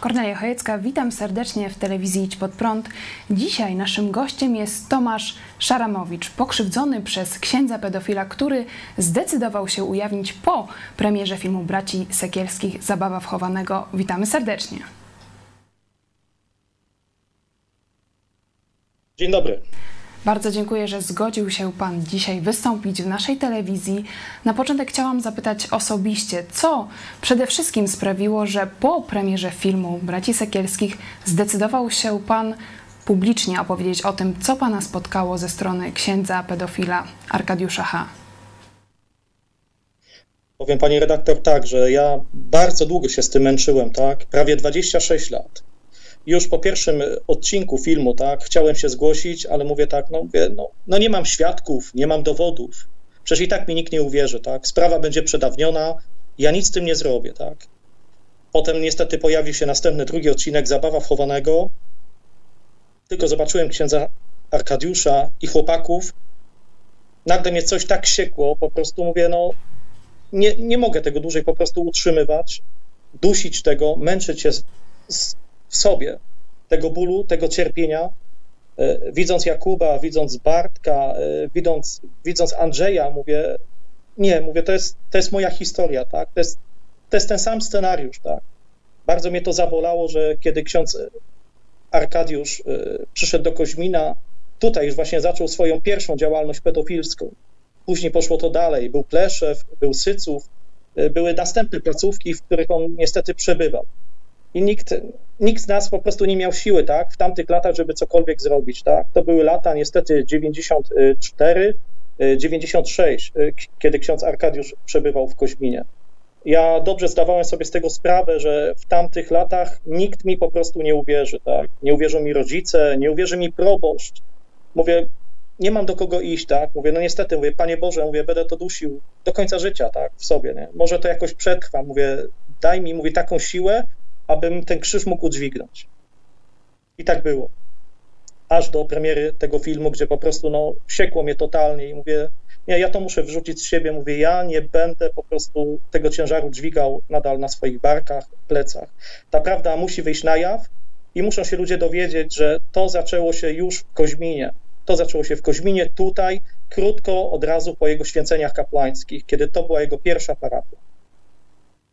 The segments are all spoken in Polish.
Kornelia Chojecka, witam serdecznie w telewizji Idź Pod Prąd. Dzisiaj naszym gościem jest Tomasz Szaramowicz, pokrzywdzony przez księdza pedofila, który zdecydował się ujawnić po premierze filmu Braci Sekielskich Zabawa wchowanego. Witamy serdecznie. Dzień dobry. Bardzo dziękuję, że zgodził się Pan dzisiaj wystąpić w naszej telewizji. Na początek chciałam zapytać osobiście, co przede wszystkim sprawiło, że po premierze filmu Braci Sekielskich zdecydował się Pan publicznie opowiedzieć o tym, co Pana spotkało ze strony księdza pedofila Arkadiusza H. Powiem Pani redaktor tak, że ja bardzo długo się z tym męczyłem, tak? Prawie 26 lat już po pierwszym odcinku filmu, tak, chciałem się zgłosić, ale mówię tak, no, mówię, no, no nie mam świadków, nie mam dowodów, przecież i tak mi nikt nie uwierzy, tak, sprawa będzie przedawniona, ja nic z tym nie zrobię, tak. Potem niestety pojawił się następny, drugi odcinek Zabawa wchowanego, tylko zobaczyłem księdza Arkadiusza i chłopaków, nagle mnie coś tak siekło, po prostu mówię, no nie, nie mogę tego dłużej po prostu utrzymywać, dusić tego, męczyć się z, z w sobie tego bólu, tego cierpienia, e, widząc Jakuba, widząc Bartka, e, widząc, widząc Andrzeja, mówię, nie, mówię, to jest, to jest moja historia, tak? To jest, to jest ten sam scenariusz, tak? Bardzo mnie to zabolało, że kiedy ksiądz Arkadiusz e, przyszedł do Koźmina, tutaj już właśnie zaczął swoją pierwszą działalność pedofilską. Później poszło to dalej. Był Pleszew, był Syców, były następne placówki, w których on niestety przebywał i nikt, nikt z nas po prostu nie miał siły, tak, w tamtych latach, żeby cokolwiek zrobić, tak. To były lata niestety 94, 96, y, y, kiedy ksiądz Arkadiusz przebywał w Koźminie. Ja dobrze zdawałem sobie z tego sprawę, że w tamtych latach nikt mi po prostu nie uwierzy, tak. Nie uwierzą mi rodzice, nie uwierzy mi proboszcz. Mówię, nie mam do kogo iść, tak? Mówię, no niestety, mówię, Panie Boże, mówię, będę to dusił do końca życia, tak, w sobie, nie? Może to jakoś przetrwa, mówię, daj mi, mówię, taką siłę, abym ten krzyż mógł udźwignąć. I tak było. Aż do premiery tego filmu, gdzie po prostu no, siekło mnie totalnie i mówię, nie, ja to muszę wrzucić z siebie. Mówię, ja nie będę po prostu tego ciężaru dźwigał nadal na swoich barkach, plecach. Ta prawda musi wyjść na jaw i muszą się ludzie dowiedzieć, że to zaczęło się już w Koźminie. To zaczęło się w Koźminie tutaj, krótko od razu po jego święceniach kapłańskich, kiedy to była jego pierwsza parafia.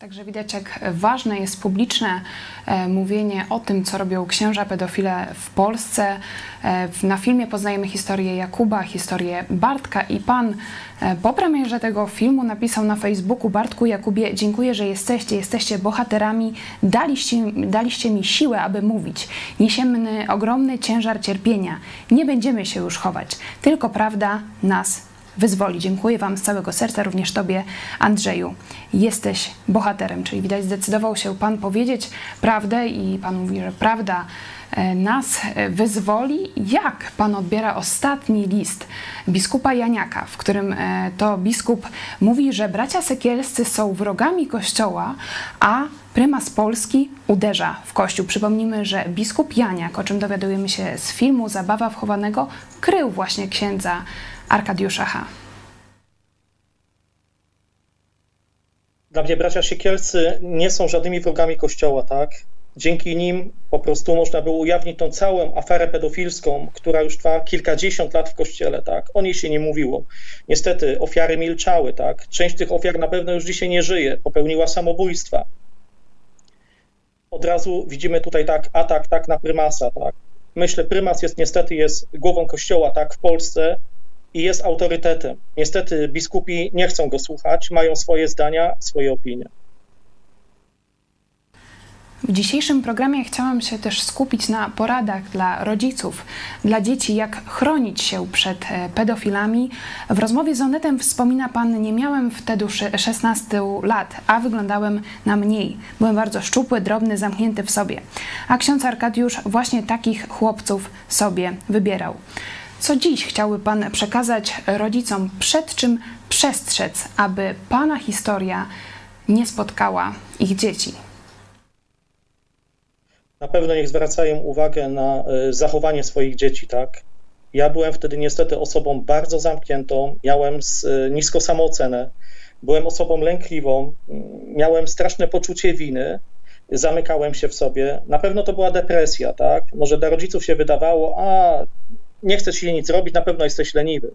Także widać, jak ważne jest publiczne e, mówienie o tym, co robią księża pedofile w Polsce. E, na filmie poznajemy historię Jakuba, historię Bartka i pan e, po premierze tego filmu napisał na Facebooku Bartku Jakubie, dziękuję, że jesteście, jesteście bohaterami, daliście, daliście mi siłę, aby mówić. Niesiemy ogromny ciężar cierpienia. Nie będziemy się już chować, tylko prawda nas wyzwoli. Dziękuję Wam z całego serca, również Tobie, Andrzeju. Jesteś bohaterem, czyli widać, zdecydował się Pan powiedzieć prawdę i Pan mówi, że prawda e, nas e, wyzwoli. Jak Pan odbiera ostatni list biskupa Janiaka, w którym e, to biskup mówi, że bracia sekielscy są wrogami Kościoła, a prymas Polski uderza w Kościół. Przypomnijmy, że biskup Janiak, o czym dowiadujemy się z filmu Zabawa wchowanego, krył właśnie księdza Arkadiusza H. Dla mnie bracia Siekielscy nie są żadnymi wrogami Kościoła, tak? Dzięki nim po prostu można było ujawnić tą całą aferę pedofilską, która już trwa kilkadziesiąt lat w Kościele, tak? O niej się nie mówiło. Niestety ofiary milczały, tak? Część tych ofiar na pewno już dzisiaj nie żyje, popełniła samobójstwa. Od razu widzimy tutaj tak atak tak na prymasa, tak? Myślę, prymas jest niestety jest głową Kościoła, tak, w Polsce i jest autorytetem. Niestety biskupi nie chcą go słuchać, mają swoje zdania, swoje opinie. W dzisiejszym programie chciałam się też skupić na poradach dla rodziców, dla dzieci, jak chronić się przed e, pedofilami. W rozmowie z Onetem wspomina Pan, nie miałem wtedy 16 lat, a wyglądałem na mniej. Byłem bardzo szczupły, drobny, zamknięty w sobie. A ksiądz Arkadiusz właśnie takich chłopców sobie wybierał. Co dziś chciałby Pan przekazać rodzicom, przed czym przestrzec, aby Pana historia nie spotkała ich dzieci? Na pewno niech zwracają uwagę na y, zachowanie swoich dzieci, tak? Ja byłem wtedy niestety osobą bardzo zamkniętą, miałem y, niską samoocenę, byłem osobą lękliwą, miałem straszne poczucie winy zamykałem się w sobie. Na pewno to była depresja, tak? Może dla rodziców się wydawało, a nie chcesz się nic robić, na pewno jesteś leniwy.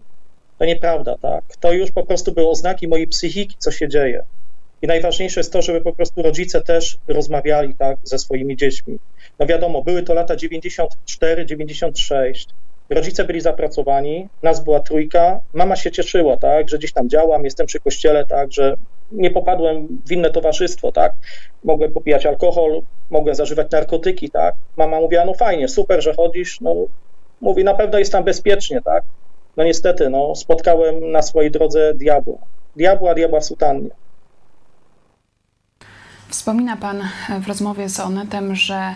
To nieprawda, tak? To już po prostu były oznaki mojej psychiki, co się dzieje. I najważniejsze jest to, żeby po prostu rodzice też rozmawiali tak ze swoimi dziećmi. No wiadomo, były to lata 94, 96. Rodzice byli zapracowani, nas była trójka, mama się cieszyła, tak, że gdzieś tam działam, jestem przy kościele, tak, że nie popadłem w inne towarzystwo, tak. Mogłem popijać alkohol, mogłem zażywać narkotyki, tak. Mama mówiła, no fajnie, super, że chodzisz, no mówi, na pewno jest tam bezpiecznie, tak. No niestety, no spotkałem na swojej drodze diabła. Diabła, diabła w sutannie. Wspomina Pan w rozmowie z Onetem, że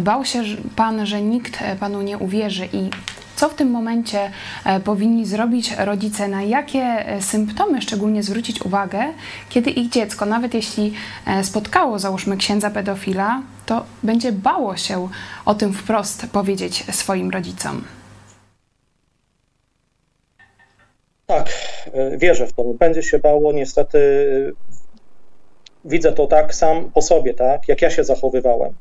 bał się Pan, że nikt Panu nie uwierzy i co w tym momencie e, powinni zrobić rodzice, na jakie e, symptomy szczególnie zwrócić uwagę, kiedy ich dziecko, nawet jeśli e, spotkało, załóżmy, księdza pedofila, to będzie bało się o tym wprost powiedzieć swoim rodzicom. Tak, wierzę w to. Będzie się bało. Niestety widzę to tak sam po sobie, tak, jak ja się zachowywałem.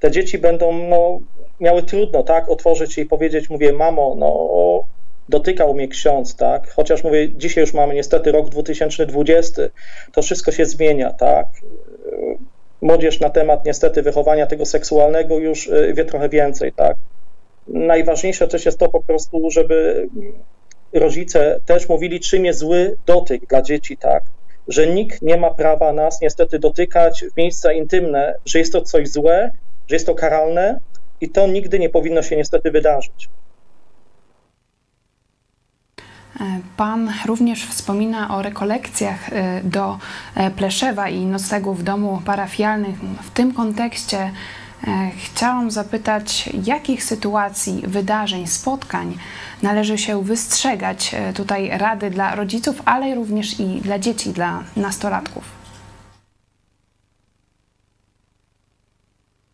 Te dzieci będą no, miały trudno, tak, otworzyć się i powiedzieć, mówię, mamo, no, dotykał mnie ksiądz, tak, chociaż mówię, dzisiaj już mamy niestety rok 2020, to wszystko się zmienia, tak. Młodzież na temat niestety wychowania tego seksualnego już y, wie trochę więcej, tak. Najważniejsze też jest to po prostu, żeby rodzice też mówili, czym jest zły dotyk dla dzieci, tak że nikt nie ma prawa nas niestety dotykać w miejsca intymne, że jest to coś złe, że jest to karalne i to nigdy nie powinno się niestety wydarzyć. Pan również wspomina o rekolekcjach y, do e, Pleszewa i noclegu w domu parafialnych. W tym kontekście E, chciałam zapytać, jakich sytuacji, wydarzeń, spotkań należy się wystrzegać? E, tutaj rady dla rodziców, ale również i dla dzieci, dla nastolatków.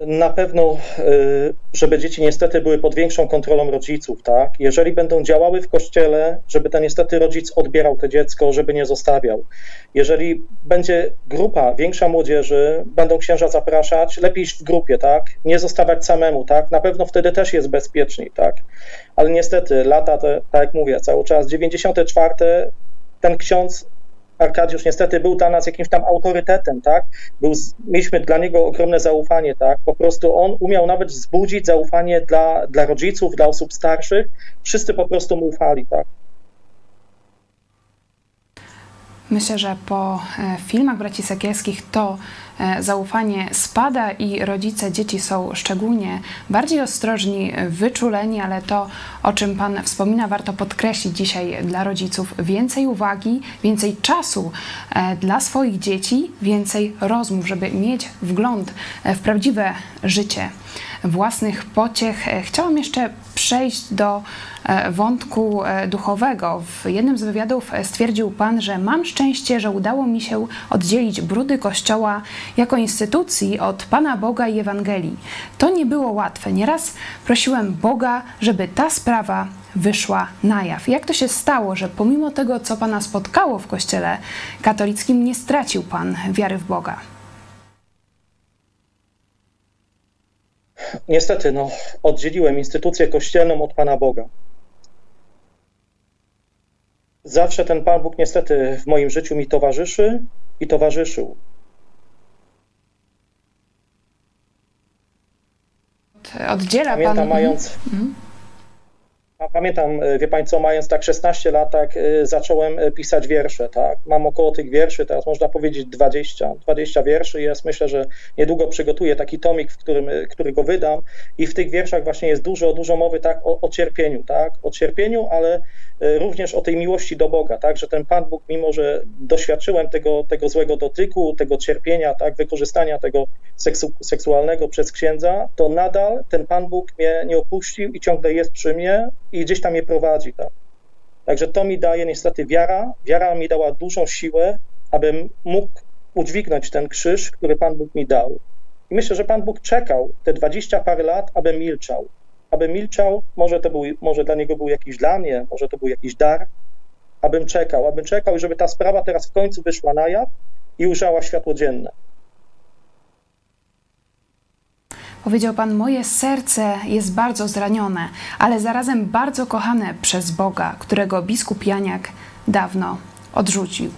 Na pewno, y, żeby dzieci niestety były pod większą kontrolą rodziców, tak? Jeżeli będą działały w kościele, żeby ten niestety rodzic odbierał to dziecko, żeby nie zostawiał. Jeżeli będzie grupa, większa młodzieży, będą księża zapraszać, lepiej iść w grupie, tak? Nie zostawać samemu, tak? Na pewno wtedy też jest bezpieczniej, tak? Ale niestety lata, te, tak jak mówię, cały czas 94 ten ksiądz Arkadiusz niestety był dla nas jakimś tam autorytetem, tak? Był, mieliśmy dla niego ogromne zaufanie, tak? Po prostu on umiał nawet wzbudzić zaufanie dla, dla rodziców, dla osób starszych. Wszyscy po prostu mu ufali, tak? Myślę, że po e, filmach braci Sekielskich to e, zaufanie spada i rodzice dzieci są szczególnie bardziej ostrożni, wyczuleni, ale to, o czym Pan wspomina, warto podkreślić dzisiaj dla rodziców. Więcej uwagi, więcej czasu e, dla swoich dzieci, więcej rozmów, żeby mieć wgląd w prawdziwe życie własnych pociech. Chciałam jeszcze przejść do e, wątku e, duchowego. W jednym z wywiadów stwierdził Pan, że mam szczęście, że udało mi się oddzielić brudy Kościoła jako instytucji od Pana Boga i Ewangelii. To nie było łatwe. Nieraz prosiłem Boga, żeby ta sprawa wyszła na jaw. Jak to się stało, że pomimo tego, co Pana spotkało w Kościele katolickim, nie stracił Pan wiary w Boga? Niestety, no, oddzieliłem instytucję kościelną od Pana Boga. Zawsze ten Pan Bóg niestety w moim życiu mi towarzyszy i towarzyszył. Oddziela Pamiętam, Pan... mając... Mhm. Pamiętam, e, wie Państwo, mając tak 16 lat, tak, e, zacząłem e, pisać wiersze, tak. Mam około tych wierszy, teraz można powiedzieć 20, 20 wierszy jest. Myślę, że niedługo przygotuję taki tomik, w którym, który go wydam i w tych wierszach właśnie jest dużo, dużo mowy, tak, o, o cierpieniu, tak, o cierpieniu, ale również o tej miłości do Boga, tak, że ten Pan Bóg, mimo że doświadczyłem tego, tego złego dotyku, tego cierpienia, tak, wykorzystania tego seksu, seksualnego przez księdza, to nadal ten Pan Bóg mnie nie opuścił i ciągle jest przy mnie i gdzieś tam mnie prowadzi. Tak? Także to mi daje niestety wiara. Wiara mi dała dużą siłę, abym mógł udźwignąć ten krzyż, który Pan Bóg mi dał. I myślę, że Pan Bóg czekał te dwadzieścia parę lat, aby milczał. Aby milczał, może to był, może dla Niego był jakiś dla mnie, może to był jakiś dar, abym czekał, abym czekał, żeby ta sprawa teraz w końcu wyszła na jaw i ujrzała światło dzienne. Powiedział Pan: Moje serce jest bardzo zranione, ale zarazem bardzo kochane przez Boga, którego biskup Janiak dawno odrzucił.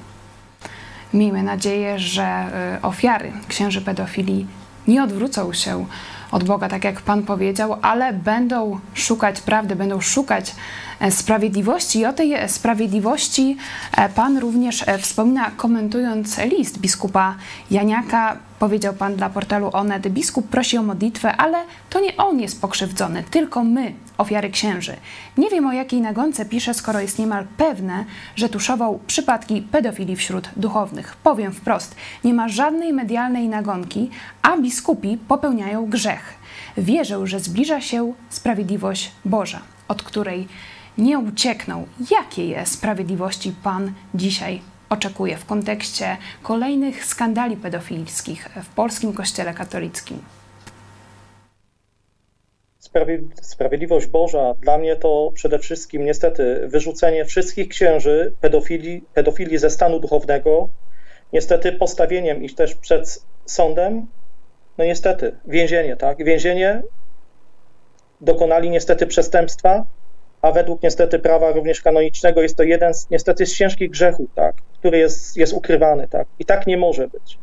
Miejmy nadzieję, że y, ofiary księży pedofilii nie odwrócą się od Boga, tak jak Pan powiedział, ale będą szukać prawdy, będą szukać sprawiedliwości. I o tej sprawiedliwości e, Pan również e, wspomina, komentując list biskupa Janiaka. Powiedział Pan dla portalu Onet, biskup prosi o modlitwę, ale to nie on jest pokrzywdzony, tylko my, ofiary księży. Nie wiem o jakiej nagonce pisze, skoro jest niemal pewne, że tuszował przypadki pedofilii wśród duchownych. Powiem wprost, nie ma żadnej medialnej nagonki, a biskupi popełniają grzech. Wierzę, że zbliża się sprawiedliwość Boża, od której nie uciekną. Jakiej sprawiedliwości Pan dzisiaj oczekuje w kontekście kolejnych skandali pedofilskich w polskim kościele katolickim? Sprawiedliwość Boża dla mnie to przede wszystkim niestety wyrzucenie wszystkich księży pedofili, pedofili ze stanu duchownego, niestety postawieniem ich też przed sądem, no niestety więzienie, tak? Więzienie dokonali niestety przestępstwa, a według niestety prawa również kanonicznego jest to jeden z, niestety z ciężkich grzechów, tak? który jest, jest ukrywany. Tak? I tak nie może być.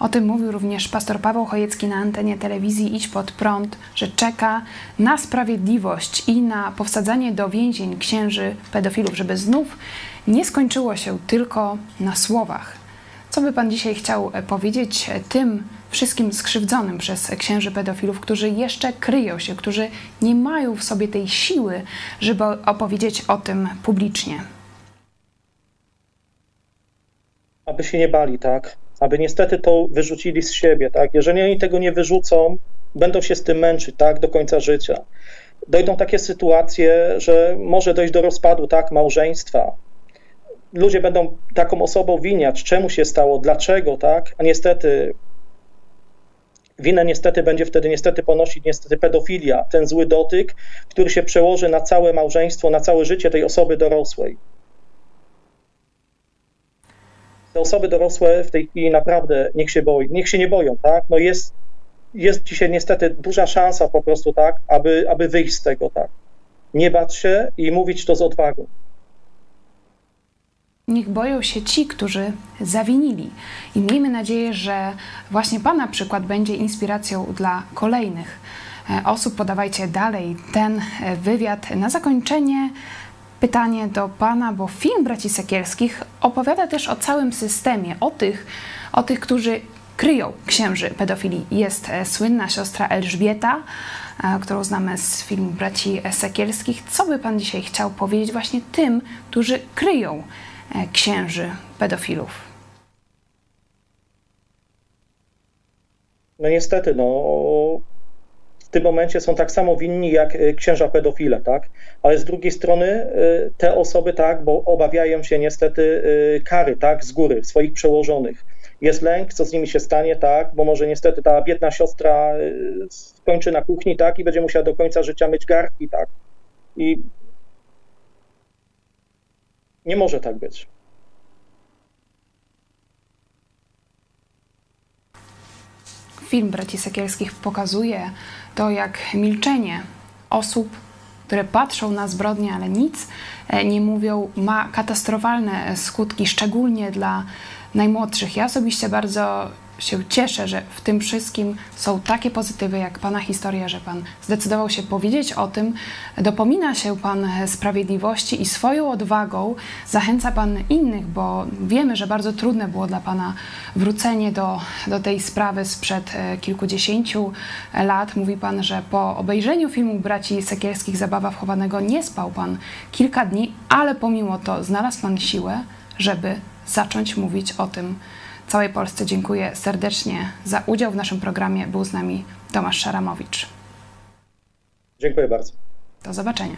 O tym mówił również pastor Paweł Chojecki na antenie telewizji Idź Pod Prąd, że czeka na sprawiedliwość i na powsadzanie do więzień księży pedofilów, żeby znów nie skończyło się tylko na słowach. Co by Pan dzisiaj chciał powiedzieć tym wszystkim skrzywdzonym przez księży pedofilów, którzy jeszcze kryją się, którzy nie mają w sobie tej siły, żeby opowiedzieć o tym publicznie? Aby się nie bali, tak? aby niestety to wyrzucili z siebie, tak? Jeżeli oni tego nie wyrzucą, będą się z tym męczyć, tak, do końca życia. Dojdą takie sytuacje, że może dojść do rozpadu, tak, małżeństwa. Ludzie będą taką osobą winiać, czemu się stało, dlaczego, tak, a niestety winę niestety będzie wtedy niestety ponosić niestety pedofilia, ten zły dotyk, który się przełoży na całe małżeństwo, na całe życie tej osoby dorosłej te osoby dorosłe w tej chwili naprawdę niech się boją, niech się nie boją, tak? No jest, jest dzisiaj niestety duża szansa po prostu, tak, aby, aby wyjść z tego, tak. Nie bać się i mówić to z odwagą. Niech boją się ci, którzy zawinili. I miejmy nadzieję, że właśnie Pana przykład będzie inspiracją dla kolejnych e, osób. Podawajcie dalej ten e, wywiad. Na zakończenie pytanie do Pana, bo film Braci Sekielskich opowiada też o całym systemie, o tych, o tych którzy kryją księży pedofilii. Jest e, słynna siostra Elżbieta, którą znamy z filmu Braci Sekielskich. Co by Pan dzisiaj chciał powiedzieć właśnie tym, którzy kryją księży pedofilów? No niestety, no, w tym momencie są tak samo winni jak y, księża pedofile, tak? Ale z drugiej strony y, te osoby, tak, bo obawiają się niestety kary, tak, z góry, swoich przełożonych. Jest lęk, co z nimi się stanie, tak, bo może niestety ta biedna siostra skończy na kuchni, tak, i będzie musiała do końca życia myć garki, tak. I nie może tak być. Film Braci Sekielskich pokazuje to, jak milczenie osób, które patrzą na zbrodnie, ale nic e, nie mówią, ma katastrofalne skutki, szczególnie dla najmłodszych. Ja osobiście bardzo się cieszę, że w tym wszystkim są takie pozytywy jak Pana historia, że Pan zdecydował się powiedzieć o tym, dopomina się Pan sprawiedliwości i swoją odwagą zachęca Pan innych, bo wiemy, że bardzo trudne było dla Pana wrócenie do, do tej sprawy sprzed e, kilkudziesięciu lat. Mówi Pan, że po obejrzeniu filmu Braci Sekielskich Zabawa wchowanego nie spał Pan kilka dni, ale pomimo to znalazł Pan siłę, żeby zacząć mówić o tym, całej Polsce dziękuję serdecznie za udział w naszym programie. Był z nami Tomasz Szaramowicz. Dziękuję bardzo. Do zobaczenia.